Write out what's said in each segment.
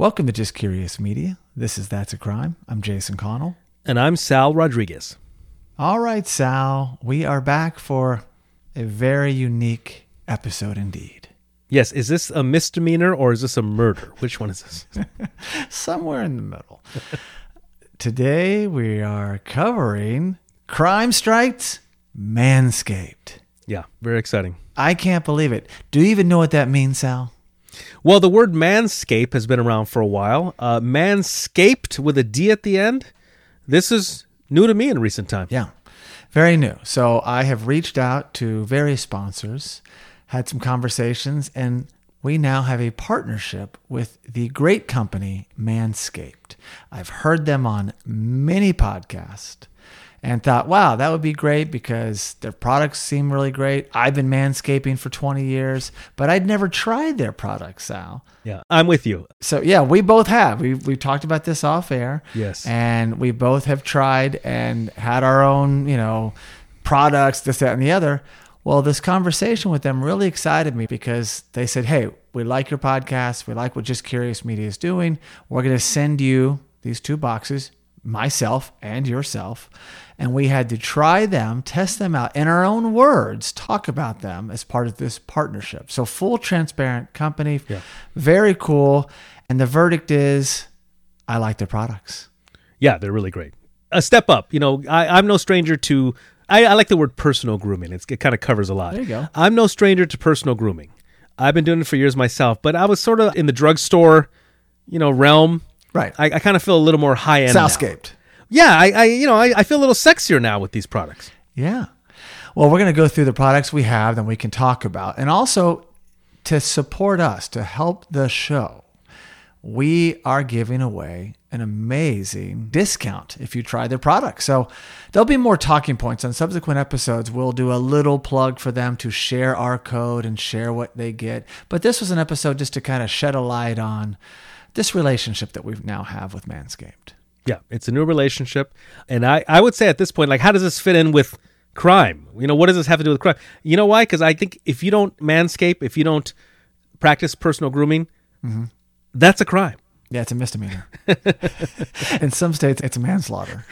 Welcome to Just Curious Media. This is That's a Crime. I'm Jason Connell. And I'm Sal Rodriguez. All right, Sal, we are back for a very unique episode indeed. Yes, is this a misdemeanor or is this a murder? Which one is this? Somewhere in the middle. Today we are covering Crime Strikes Manscaped. Yeah, very exciting. I can't believe it. Do you even know what that means, Sal? Well, the word manscape has been around for a while. Uh, manscaped with a D at the end. This is new to me in recent time. Yeah, very new. So I have reached out to various sponsors, had some conversations, and we now have a partnership with the great company Manscaped. I've heard them on many podcasts and thought, wow, that would be great because their products seem really great. I've been manscaping for 20 years, but I'd never tried their products, Sal. Yeah, I'm with you. So yeah, we both have. We we talked about this off air. Yes. And we both have tried and had our own, you know, products, this, that, and the other. Well, this conversation with them really excited me because they said, Hey, we like your podcast. We like what Just Curious Media is doing. We're going to send you these two boxes, myself and yourself. And we had to try them, test them out, in our own words, talk about them as part of this partnership. So, full transparent company, Yeah. very cool. And the verdict is I like their products. Yeah, they're really great. A step up. You know, I, I'm no stranger to. I, I like the word personal grooming. It's, it kind of covers a lot. There you go. I'm no stranger to personal grooming. I've been doing it for years myself, but I was sort of in the drugstore, you know, realm. Right. I, I kind of feel a little more high end. now. Yeah, I, I you know, I, I feel a little sexier now with these products. Yeah. Well, we're going to go through the products we have then we can talk about. And also to support us, to help the show, we are giving away an amazing discount if you try their product. So there'll be more talking points on subsequent episodes. We'll do a little plug for them to share our code and share what they get. But this was an episode just to kind of shed a light on this relationship that we now have with Manscaped. Yeah, it's a new relationship. And I, I would say at this point, like, how does this fit in with crime? You know, what does this have to do with crime? You know why? Because I think if you don't manscape, if you don't practice personal grooming, mm-hmm. that's a crime. Yeah, it's a misdemeanor. In some states, it's manslaughter.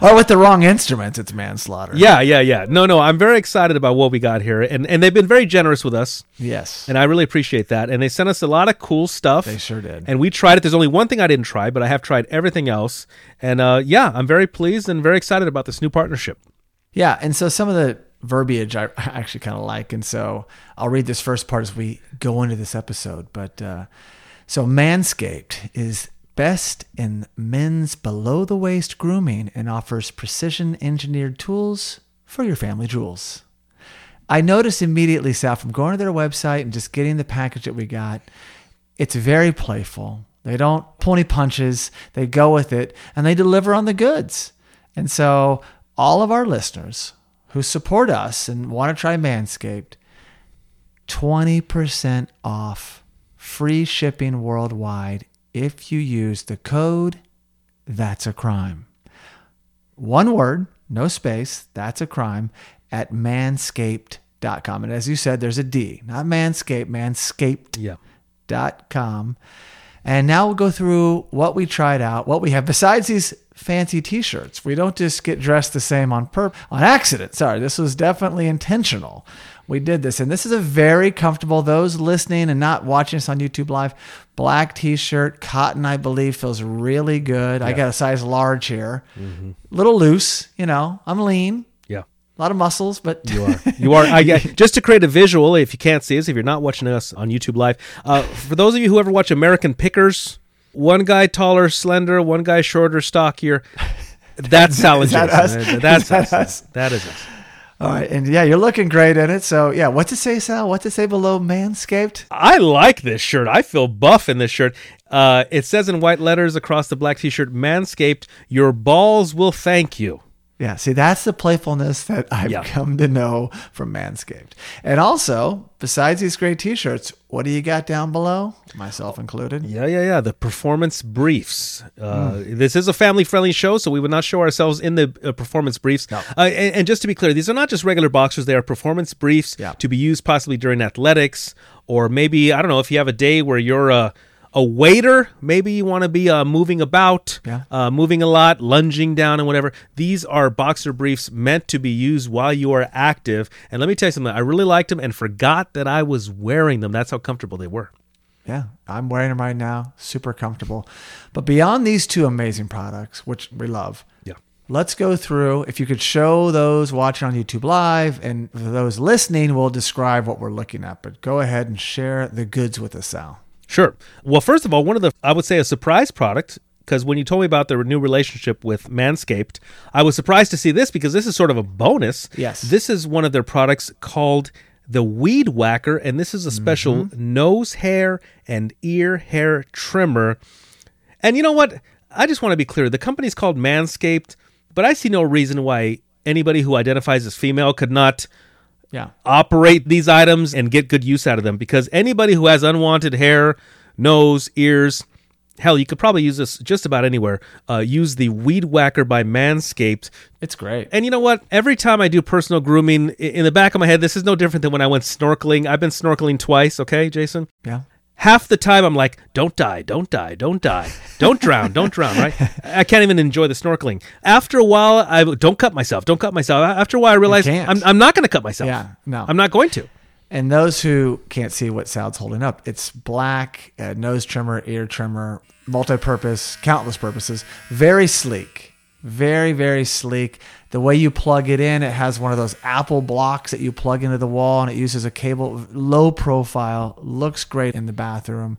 or with the wrong instruments, it's manslaughter. Yeah, yeah, yeah. No, no, I'm very excited about what we got here. And, and they've been very generous with us. Yes. And I really appreciate that. And they sent us a lot of cool stuff. They sure did. And we tried it. There's only one thing I didn't try, but I have tried everything else. And uh, yeah, I'm very pleased and very excited about this new partnership. Yeah, and so some of the verbiage I actually kind of like, and so I'll read this first part as we go into this episode. But uh, so Manscaped is best in men's below the waist grooming and offers precision engineered tools for your family jewels. I noticed immediately, Sal, from going to their website and just getting the package that we got, it's very playful. They don't pull any punches, they go with it, and they deliver on the goods. And so, all of our listeners who support us and want to try Manscaped, 20% off free shipping worldwide if you use the code That's a Crime. One word, no space, that's a crime, at manscaped.com. And as you said, there's a D, not manscape, manscaped Yeah. dot com. And now we'll go through what we tried out, what we have besides these fancy t-shirts. We don't just get dressed the same on pur- on accident. Sorry, this was definitely intentional. We did this and this is a very comfortable those listening and not watching us on YouTube live. Black t-shirt, cotton I believe feels really good. I got a size large here. Little loose, you know. I'm lean. Yeah. A lot of muscles, but You are. You are. I, I- just to create a visual, if you can't see us, if you're not watching us on YouTube Live, uh, for those of you who ever watch American Pickers, one guy taller, slender, one guy shorter, stockier. That's Sal and that Jason. us? That's that us. us? That is us. All right, and yeah, you're looking great in it. So yeah, what to say, Sal? What to say below Manscaped? I like this shirt. I feel buff in this shirt. Uh, it says in white letters across the black t-shirt, "Manscaped, your balls will thank you." Yeah, see, that's the playfulness that I've Yeah. come to know from Manscaped. And also, besides these great t shirts, what do you got down below? Myself included. Yeah, yeah, yeah. The performance briefs. Uh, This is a family-friendly show, so we would not show ourselves in the uh, performance briefs. No. Uh, and, and just to be clear, these are not just regular boxers; they are performance briefs Yeah. to be used possibly during athletics, or maybe I don't know if you have a day where you're a a waiter. Maybe you want to be uh, moving about, Yeah. uh, moving a lot, lunging down, and whatever. These are boxer briefs meant to be used while you are active. And let me tell you something: I really liked them and forgot that I was wearing them. That's how comfortable they were. Yeah, I'm wearing them right now. Super comfortable. But beyond these two amazing products, which we love, Yeah. let's go through. If you could show those watching on YouTube Live and those listening, we'll describe what we're looking at. But go ahead and share the goods with us, Sal. Sure. Well, first of all, one of the, I would say a surprise product, because when you told me about their new relationship with Manscaped, I was surprised to see this because this is sort of a bonus. Yes. This is one of their products called the Weed Whacker, and this is a special mm-hmm. nose hair and ear hair trimmer. And you know what? I just want to be clear. The company's called Manscaped, but I see no reason why anybody who identifies as female could not Yeah. operate these items and get good use out of them because anybody who has unwanted hair, nose, ears, hell, you could probably use this just about anywhere. Uh, use the Weed Whacker by Manscaped. It's great. And you know what? Every time I do personal grooming, in the back of my head, this is no different than when I went snorkeling. I've been snorkeling twice, okay, Jason? Yeah. Half the time I'm like, don't die, don't die, don't die, don't drown, don't drown, right? I can't even enjoy the snorkeling. After a while, I don't cut myself, don't cut myself. After a while, I realize. I'm, I'm not going to cut myself. Yeah, no. I'm not going to. And those who can't see what Sal's holding up, it's black, uh, nose trimmer, ear trimmer, multi-purpose, countless purposes. Very sleek, very very sleek. The way you plug it in, it has one of those Apple blocks that you plug into the wall, and it uses a cable. Low profile, looks great in the bathroom.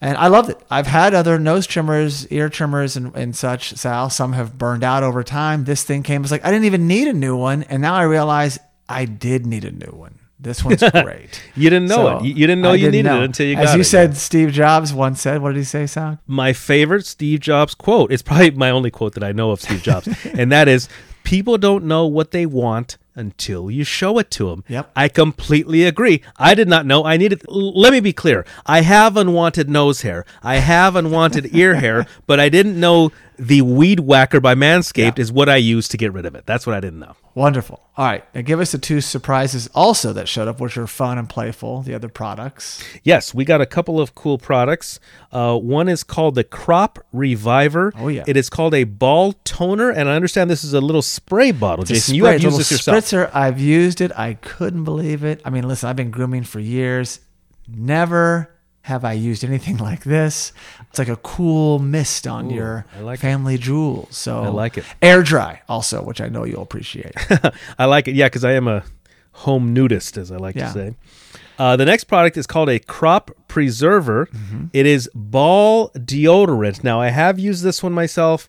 And I loved it. I've had other nose trimmers, ear trimmers, and, and such, Sal. Some have burned out over time. This thing came, it's like, I didn't even need a new one. And now I realize I did need a new one. This one's great. You didn't know So, it. You, you didn't know I you didn't needed know. it until you got it. As you it. said, Steve Jobs once said, what did he say, Sal? my favorite Steve Jobs quote. It's probably my only quote that I know of Steve Jobs, and that is, "People don't know what they want until you show it to them." Yep. I completely agree. I did not know I needed. Let me be clear. I have unwanted nose hair. I have unwanted ear hair, but I didn't know the Weed Whacker by Manscaped is what I use to get rid of it. That's what I didn't know. Wonderful. All right. Now give us the two surprises also that showed up, which are fun and playful, the other products. Yes, we got a couple of cool products. Uh, one is called the Crop Reviver. Oh, yeah. It is called a ball toner, and I understand this is a little spray bottle. It's Jason, you spray, have used this yourself. Spritzer. I've used it. I couldn't believe it. I mean, listen, I've been grooming for years. Never have I used anything like this. It's like a cool mist on your I like it. family jewels. So I like it. Air dry also, which I know you'll appreciate. I like it, yeah, because I am a home nudist, as I like Yeah. to say. Uh, the next product is called a crop preserver. Mm-hmm. It is ball deodorant. Now, I have used this one myself.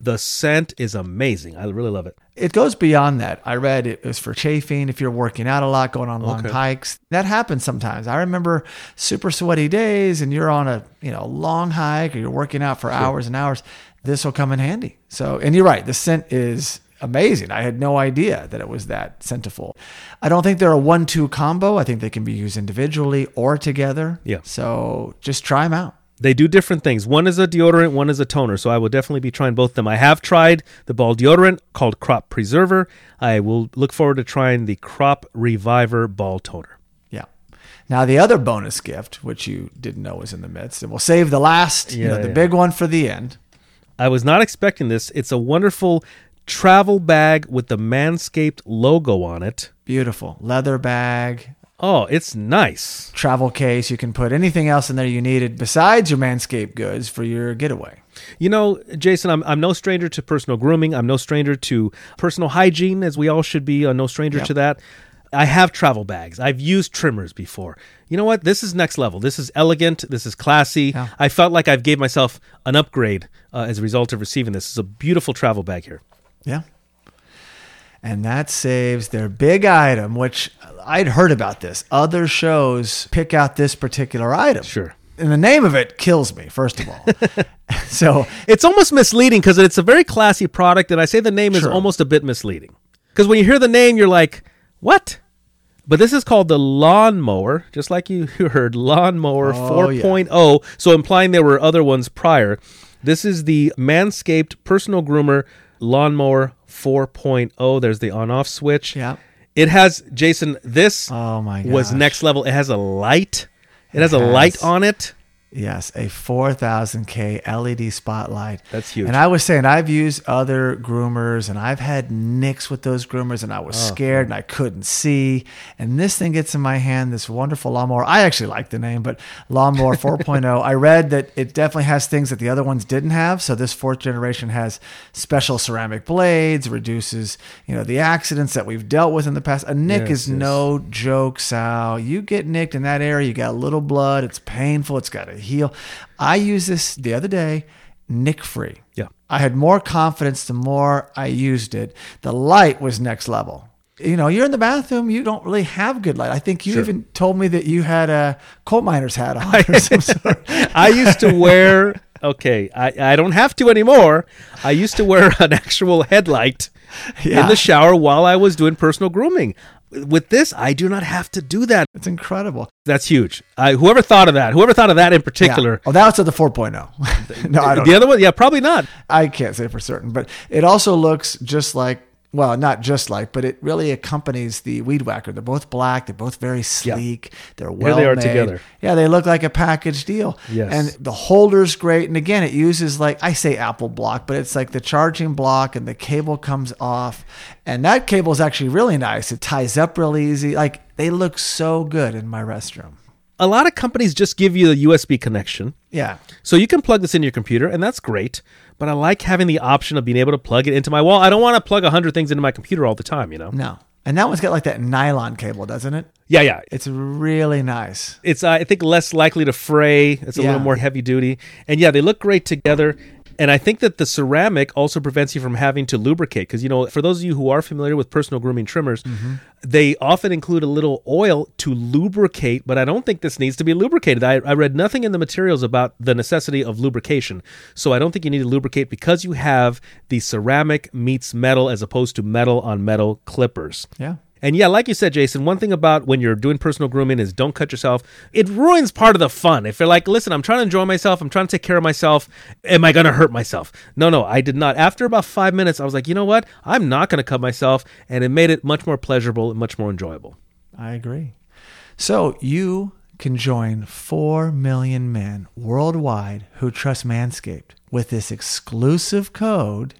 The scent is amazing. I really love it. it goes beyond that. I read it was for chafing if you're working out a lot, going on long Okay. hikes. That happens sometimes. I remember super sweaty days and you're on a, you know, long hike or you're working out for hours and hours. This will come in handy. So, and you're right, the scent is amazing. I had no idea that it was that scentful. I don't think they're a one-two combo. I think they can be used individually or together. Yeah. So, just try them out. They do different things. One is a deodorant, one is a toner. So I will definitely be trying both of them. I have tried the ball deodorant called Crop Preserver. I will look forward to trying the Crop Reviver ball toner. Yeah. Now the other bonus gift, which you didn't know was in the midst, and we'll save the last, you know, the yeah. big one for the end. I was not expecting this. It's a wonderful travel bag with the Manscaped logo on it. Beautiful leather bag, Oh, it's nice. travel case. You can put anything else in there you needed besides your Manscaped goods for your getaway. You know, Jason, I'm, I'm no stranger to personal grooming. I'm no stranger to personal hygiene, as we all should be. I'm no stranger Yep. to that. I have travel bags. I've used trimmers before. You know what? This is next level. This is elegant. This is classy. Yeah. I felt like I've gave myself an upgrade uh, as a result of receiving this. It's a beautiful travel bag here. Yeah. And that saves their big item, which I'd heard about this. Other shows pick out this particular item. Sure. and the name of it kills me. First of all, so It's almost misleading because it's a very classy product, and I say the name is almost a bit misleading. Because when you hear the name, you're like, "What?" But this is called the lawnmower, just like you heard, lawnmower Oh, yeah. 4.0. So implying there were other ones prior. This is the Manscaped personal groomer lawnmower 4.0. There's the on-off switch. Yeah. It has Jason. This Oh my was next level. It has a light. It has a light on it. Yes, a 4000K LED spotlight. That's huge. And I was saying, I've used other groomers and I've had nicks with those groomers and I was Oh, scared and I couldn't see. And this thing gets in my hand, this wonderful lawnmower. I actually like the name, but Lawnmower 4.0. I read that it definitely has things that the other ones didn't have. So this fourth generation has special ceramic blades, reduces, you know, the accidents that we've dealt with in the past. A nick Yes, is yes. no joke, Sal. You get nicked in that area, you got a little blood, it's painful, it's got to heal. I used this the other day, nick free. Yeah. I had more confidence the more I used it. The light was next level. You know, you're in the bathroom, you don't really have good light. I think you Sure. even told me that you had a coal miner's hat on or some sort. I used to wear. Okay, I, I don't have to anymore. I used to wear an actual headlight in the shower while I was doing personal grooming. With this, I do not have to do that. It's incredible. That's huge. I, whoever thought of that, whoever thought of that in particular, Yeah. Oh, that's at the 4.0. no, I don't the know. other one, yeah, probably not. I can't say for certain, but it also looks just like, well, not just like, but it really accompanies the weed whacker. They're both black. They're both very sleek. They're well Here they are made. together. Yeah, they look like a package deal. Yes. And the holder's great. And again, it uses like I say Apple block, but it's like the charging block and the cable comes off. And that cable is actually really nice. It ties up real easy. Like they look so good in my restroom. A lot of companies just give you a USB connection. Yeah. So you can plug this into your computer, and that's great. But I like having the option of being able to plug it into my wall. I don't want to plug 100 things into my computer all the time, you know? No. And that one's got like that nylon cable, doesn't it? Yeah, yeah. It's really nice. It's, uh, I think, less likely to fray. It's a Yeah. little more heavy duty. And yeah, they look great together. And I think that the ceramic also prevents you from having to lubricate. Because, you know, for those of you who are familiar with personal grooming trimmers, mm-hmm. they often include a little oil to lubricate, but I don't think this needs to be lubricated. I, I read nothing in the materials about the necessity of lubrication. So I don't think you need to lubricate because you have the ceramic meets metal as opposed to metal on metal clippers. Yeah. And yeah, like you said, Jason, one thing about when you're doing personal grooming is don't cut yourself. It ruins part of the fun. If you're like, listen, I'm trying to enjoy myself, I'm trying to take care of myself, am I going to hurt myself? No, no, I did not. After about five minutes, I was like, you know what? I'm not going to cut myself. And it made it much more pleasurable and much more enjoyable. I agree. So you can join 4 million men worldwide who trust Manscaped with this exclusive code,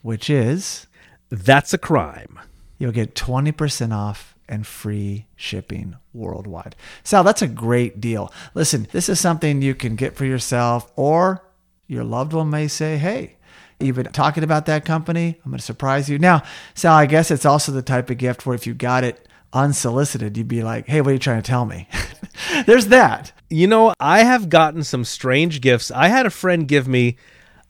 which is That's a crime. You'll get 20% off and free shipping worldwide. Sal, that's a great deal. Listen, this is something you can get for yourself or your loved one may say, hey, you've been talking about that company. I'm going to surprise you. Now, Sal, I guess it's also the type of gift where if you got it unsolicited, you'd be like, hey, what are you trying to tell me? There's that. You know, I have gotten some strange gifts. I had a friend give me,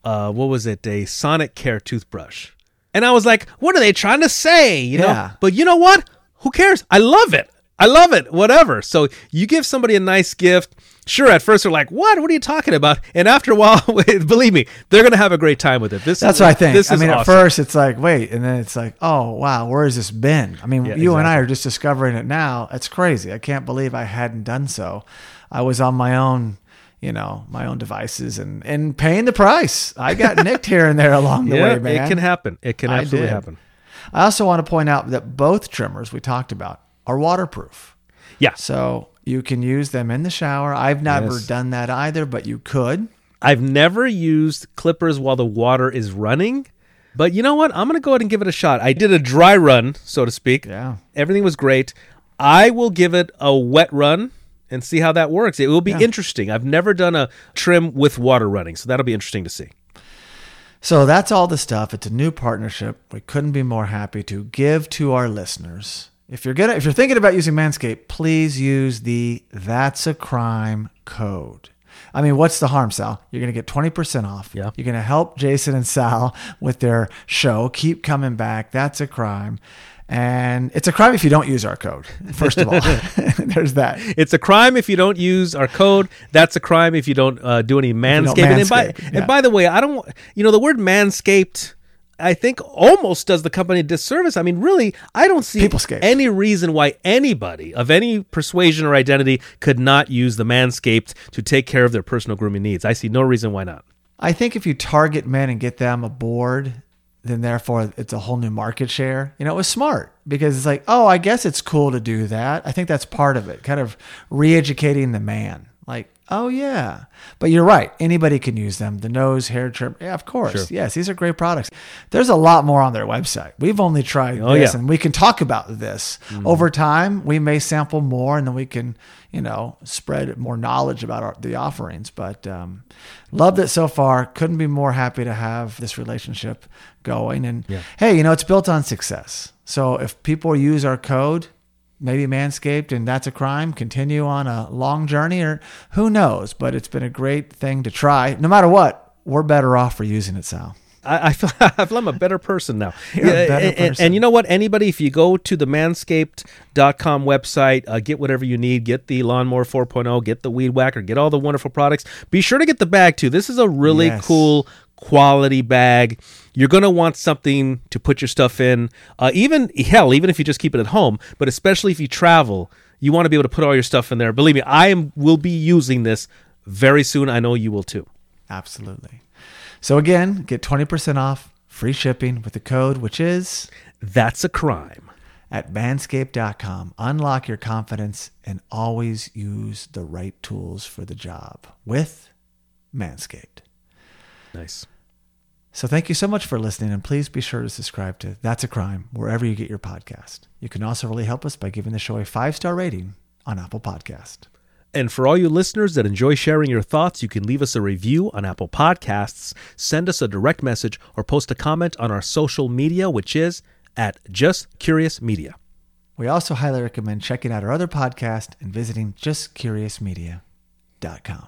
uh, what was it, a Sonicare toothbrush. And I was like, what are they trying to say? You know? Yeah. But you know what? Who cares? I love it. I love it. Whatever. So you give somebody a nice gift. Sure, at first they're like, "What? What are you talking about?" And after a while, believe me, they're gonna have a great time with it. This That's is, what I think. This I mean, at first it's like, wait, and then it's like, oh wow, where has this been? I mean, Yeah, you and I are just discovering it now. It's crazy. I can't believe I hadn't done so. I was on my own, you know, my own devices and and paying the price. I got nicked here and there along the yeah, way, man. it can happen. It can absolutely did. happen. I also want to point out that both trimmers we talked about are waterproof. Yeah, So you can use them in the shower. I've never Yes. done that either, but you could. I've never used clippers while the water is running, but you know what? I'm going to go ahead and give it a shot. I did a dry run, so to speak. Yeah. Everything was great. I will give it a wet run and see how that works. It will be Yeah. interesting. I've never done a trim with water running, so that'll be interesting to see. So that's all the stuff. It's a new partnership. We couldn't be more happy to give to our listeners. If you're gonna if you're thinking about using Manscaped, please use the that's a crime code. I mean, what's the harm, Sal? You're gonna get 20% off. Yeah. You're gonna help Jason and Sal with their show. Keep coming back. That's a crime. And it's a crime if you don't use our code. First of all, there's that. It's a crime if you don't use our code. That's a crime if you don't uh, do any manscaping. And by, yeah. and by the way, I don't. You know, the word manscaped. I think almost does the company a disservice. I mean, really, I don't see any reason why anybody of any persuasion or identity could not use the Manscaped to take care of their personal grooming needs. I see no reason why not. I think if you target men and get them aboard, then therefore it's a whole new market share. You know, it was smart because it's like, oh, I guess it's cool to do that. I think that's part of it, kind of re-educating the man. Like, oh yeah, but you're right. Anybody can use them. The nose, hair trim, yeah, of course. Sure. Yes, these are great products. There's a lot more on their website. We've only tried Oh, this, yeah. and we can talk about this over time. We may sample more, and then we can, you know, spread more knowledge about our, the offerings. But um, loved it so far. Couldn't be more happy to have this relationship going. And Yeah. hey, you know, it's built on success. So if people use our code, maybe Manscaped, and that's a crime, continue on a long journey, or who knows? But it's been a great thing to try. No matter what, we're better off for using it, Sal. I, I, feel, I feel I'm a better person now. You're a Yeah, better and, and- person. and you know what? Anybody, if you go to the manscaped.com website, uh, get whatever you need, get the lawnmower 4.0, get the weed whacker, get all the wonderful products. Be sure to get the bag too. This is a really Yes. cool quality bag. You're going to want something to put your stuff in. Uh, even, hell, even if you just keep it at home, but especially if you travel, you want to be able to put all your stuff in there. Believe me, I am, will be using this very soon. I know you will too. Absolutely. So again, get 20% off free shipping with the code, which is That's a crime. at manscaped.com. Unlock your confidence and always use the right tools for the job with Manscaped. Nice. So thank you so much for listening and please be sure to subscribe to That's a Crime wherever you get your podcast. You can also really help us by giving the show a 5-star rating on Apple Podcast. And for all you listeners that enjoy sharing your thoughts, you can leave us a review on Apple Podcasts, send us a direct message, or post a comment on our social media, which is at Just Curious Media. We also highly recommend checking out our other podcast and visiting justcuriousmedia.com.